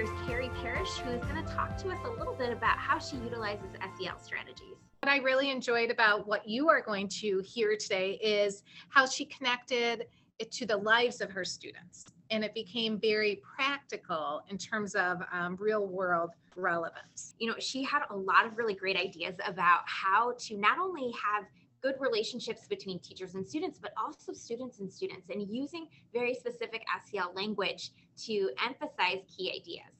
is Kerry Parrish, who is going to talk to us a little bit about how she utilizes SEL strategies. What I really enjoyed about what you are going to hear today is how she connected it to the lives of her students. And it became very practical in terms of um, real world relevance. You know, she had a lot of really great ideas about how to not only have good relationships between teachers and students, but also students and students, and using very specific SEL language to emphasize key ideas.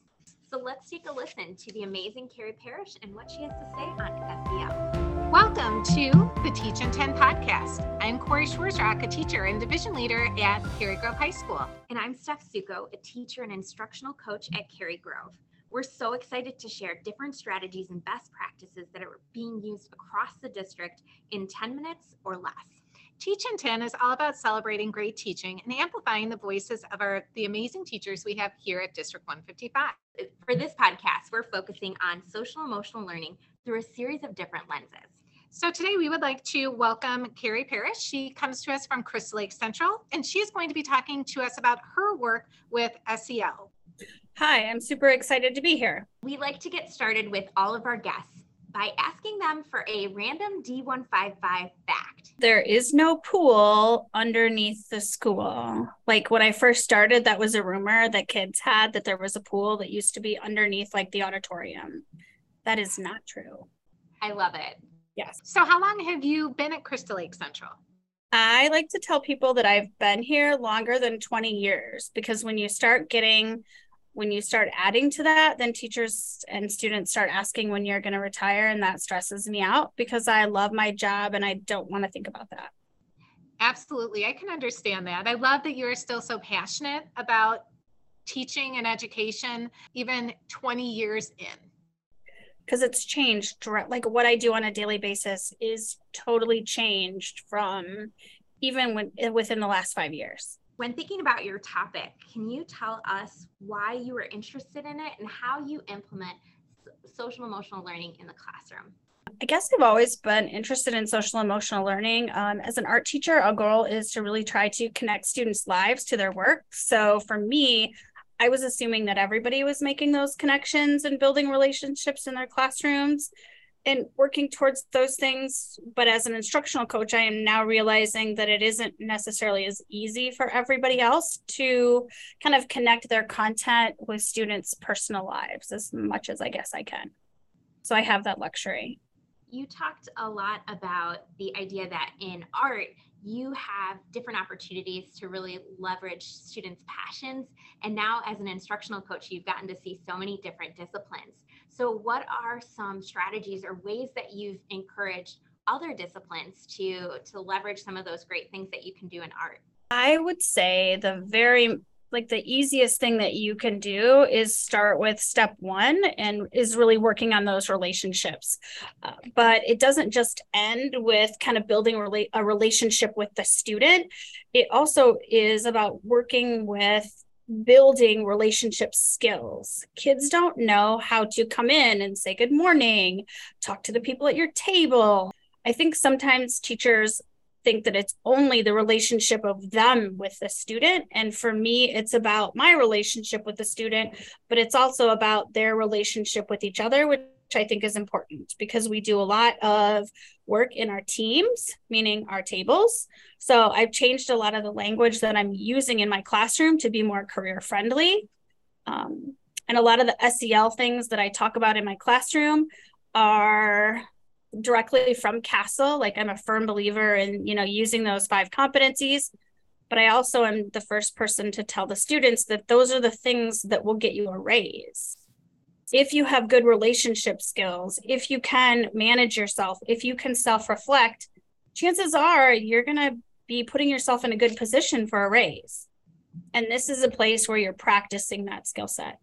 So let's take a listen to the amazing Kerry Parrish and what she has to say on SEL. Welcome to the Teach in 10 podcast. I'm Corey Schwarzrock, a teacher and division leader at Cary Grove High School. And I'm Steph Suko, a teacher and instructional coach at Cary Grove. We're so excited to share different strategies and best practices that are being used across the district in 10 minutes or less. Teach in 10 is all about celebrating great teaching and amplifying the voices of our the amazing teachers we have here at District 155. For this podcast, we're focusing on social emotional learning through a series of different lenses. So today we would like to welcome Kerry Parrish. She comes to us from Crystal Lake Central, and she is going to be talking to us about her work with SEL. Hi, I'm super excited to be here. We like to get started with all of our guests by asking them for a random D155 fact. There is no pool underneath the school. Like when I first started, that was a rumor that kids had that there was a pool that used to be underneath like the auditorium. That is not true. I love it. Yes. So, how long have you been at Crystal Lake Central? I like to tell people that I've been here longer than 20 years because when you start getting when you start adding to that, then teachers and students start asking when you're going to retire. And that stresses me out because I love my job and I don't want to think about that. Absolutely. I can understand that. I love that you're still so passionate about teaching and education, even 20 years in. Because it's changed. Like what I do on a daily basis is totally changed from even when within the last five years. When thinking about your topic, can you tell us why you were interested in it and how you implement social emotional learning in the classroom? I guess I've always been interested in social emotional learning. Um, as an art teacher, our goal is to really try to connect students' lives to their work. So for me, I was assuming that everybody was making those connections and building relationships in their classrooms and working towards those things. But as an instructional coach, I am now realizing that it isn't necessarily as easy for everybody else to kind of connect their content with students' personal lives as much as I guess I can. So I have that luxury. You talked a lot about the idea that in art, you have different opportunities to really leverage students' passions. And now, as an instructional coach, you've gotten to see so many different disciplines. So, what are some strategies or ways that you've encouraged other disciplines to to leverage some of those great things that you can do in art? I would say the very like the easiest thing that you can do is start with step one and is really working on those relationships uh, but it doesn't just end with kind of building rela- a relationship with the student it also is about working with building relationship skills. Kids don't know how to come in and say good morning, talk to the people at your table. I think sometimes teachers think that it's only the relationship of them with the student. And for me, it's about my relationship with the student, but it's also about their relationship with each other, which I think is important because we do a lot of work in our teams, meaning our tables. So I've changed a lot of the language that I'm using in my classroom to be more career friendly. Um, and a lot of the SEL things that I talk about in my classroom are directly from CASEL. Like I'm a firm believer in, you know, using those five competencies. But I also am the first person to tell the students that those are the things that will get you a raise if you have good relationship skills, if you can manage yourself, if you can self reflect, chances are you're going to be putting yourself in a good position for a raise. And this is a place where you're practicing that skill set.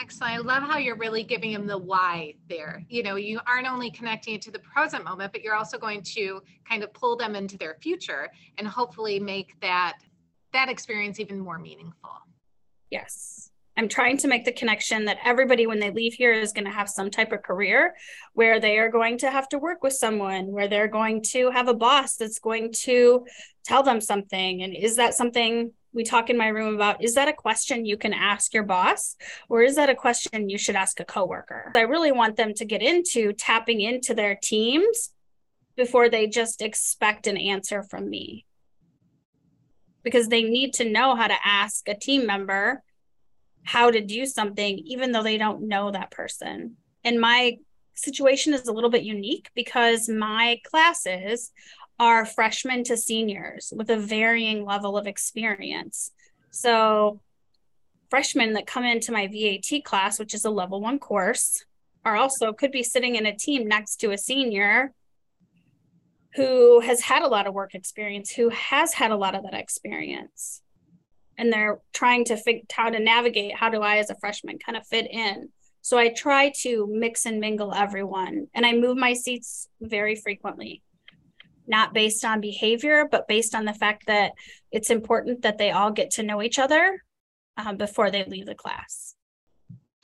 Excellent. I love how you're really giving them the why there. You know, you aren't only connecting it to the present moment, but you're also going to kind of pull them into their future and hopefully make that that experience even more meaningful. Yes. I'm trying to make the connection that everybody, when they leave here, is going to have some type of career where they are going to have to work with someone, where they're going to have a boss that's going to tell them something. And is that something we talk in my room about is that a question you can ask your boss or is that a question you should ask a coworker? I really want them to get into tapping into their teams before they just expect an answer from me. Because they need to know how to ask a team member how to do something, even though they don't know that person. And my situation is a little bit unique because my classes are freshmen to seniors with a varying level of experience. So, freshmen that come into my VAT class, which is a level one course, are also could be sitting in a team next to a senior who has had a lot of work experience, who has had a lot of that experience. And they're trying to figure how to navigate how do I, as a freshman, kind of fit in. So I try to mix and mingle everyone, and I move my seats very frequently not based on behavior, but based on the fact that it's important that they all get to know each other um, before they leave the class.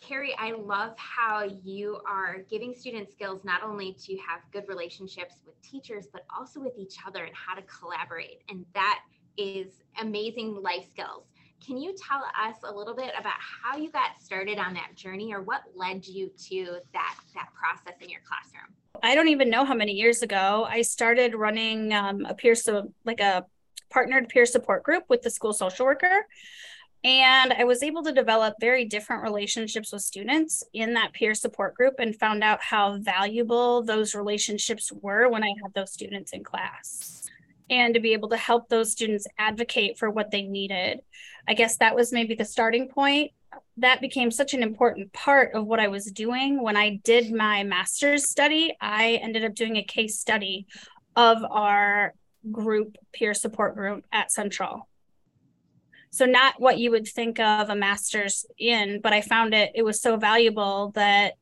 Kerry, I love how you are giving students skills not only to have good relationships with teachers, but also with each other and how to collaborate. And that is amazing life skills. Can you tell us a little bit about how you got started on that journey or what led you to that, that process in your classroom? I don't even know how many years ago I started running um, a peer so like a partnered peer support group with the school social worker. And I was able to develop very different relationships with students in that peer support group and found out how valuable those relationships were when I had those students in class. And to be able to help those students advocate for what they needed. I guess that was maybe the starting point that became such an important part of what I was doing. When I did my master's study, I ended up doing a case study of our group, peer support group at Central. So, not what you would think of a master's in, but I found it, it was so valuable that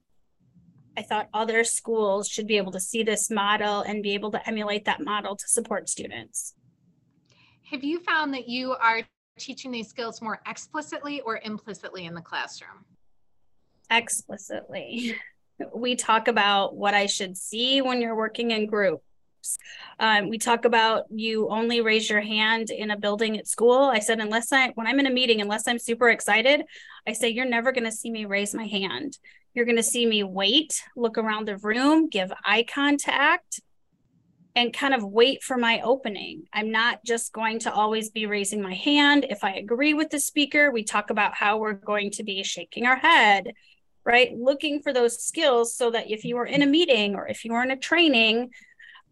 I thought other schools should be able to see this model and be able to emulate that model to support students. Have you found that you are teaching these skills more explicitly or implicitly in the classroom? Explicitly. We talk about what I should see when you're working in groups. Um, we talk about you only raise your hand in a building at school. I said, unless I, when I'm in a meeting, unless I'm super excited, I say, you're never going to see me raise my hand. You're going to see me wait, look around the room, give eye contact, and kind of wait for my opening. I'm not just going to always be raising my hand. If I agree with the speaker, we talk about how we're going to be shaking our head, right? Looking for those skills so that if you are in a meeting or if you are in a training,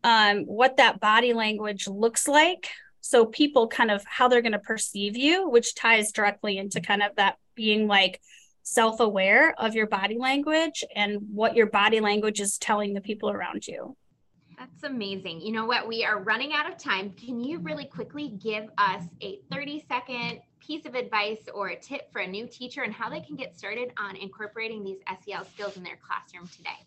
um, what that body language looks like. So people kind of how they're going to perceive you, which ties directly into kind of that being like self aware of your body language and what your body language is telling the people around you. That's amazing. You know what? We are running out of time. Can you really quickly give us a 30 second piece of advice or a tip for a new teacher and how they can get started on incorporating these SEL skills in their classroom today?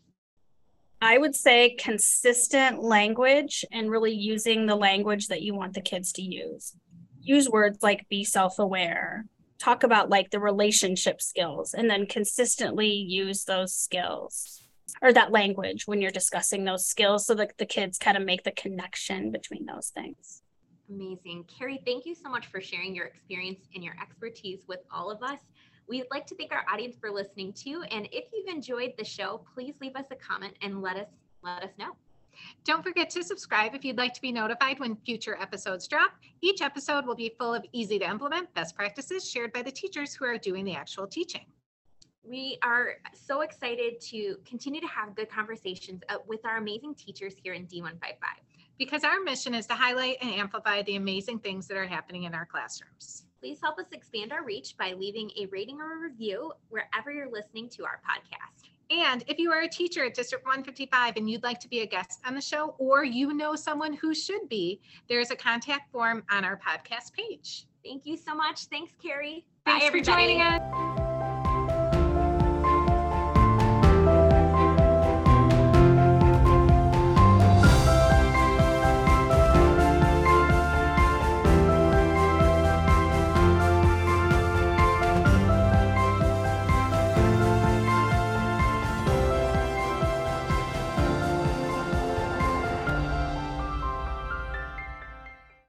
I would say consistent language and really using the language that you want the kids to use. Use words like be self aware, talk about like the relationship skills, and then consistently use those skills or that language when you're discussing those skills so that the kids kind of make the connection between those things. Amazing. Kerry, thank you so much for sharing your experience and your expertise with all of us. We'd like to thank our audience for listening too. And if you've enjoyed the show, please leave us a comment and let us let us know. Don't forget to subscribe if you'd like to be notified when future episodes drop. Each episode will be full of easy to implement best practices shared by the teachers who are doing the actual teaching we are so excited to continue to have good conversations uh, with our amazing teachers here in D155. Because our mission is to highlight and amplify the amazing things that are happening in our classrooms. Please help us expand our reach by leaving a rating or a review wherever you're listening to our podcast. And if you are a teacher at District 155 and you'd like to be a guest on the show, or you know someone who should be, there's a contact form on our podcast page. Thank you so much. Thanks, Kerry. Thanks Bye, everybody. for joining us.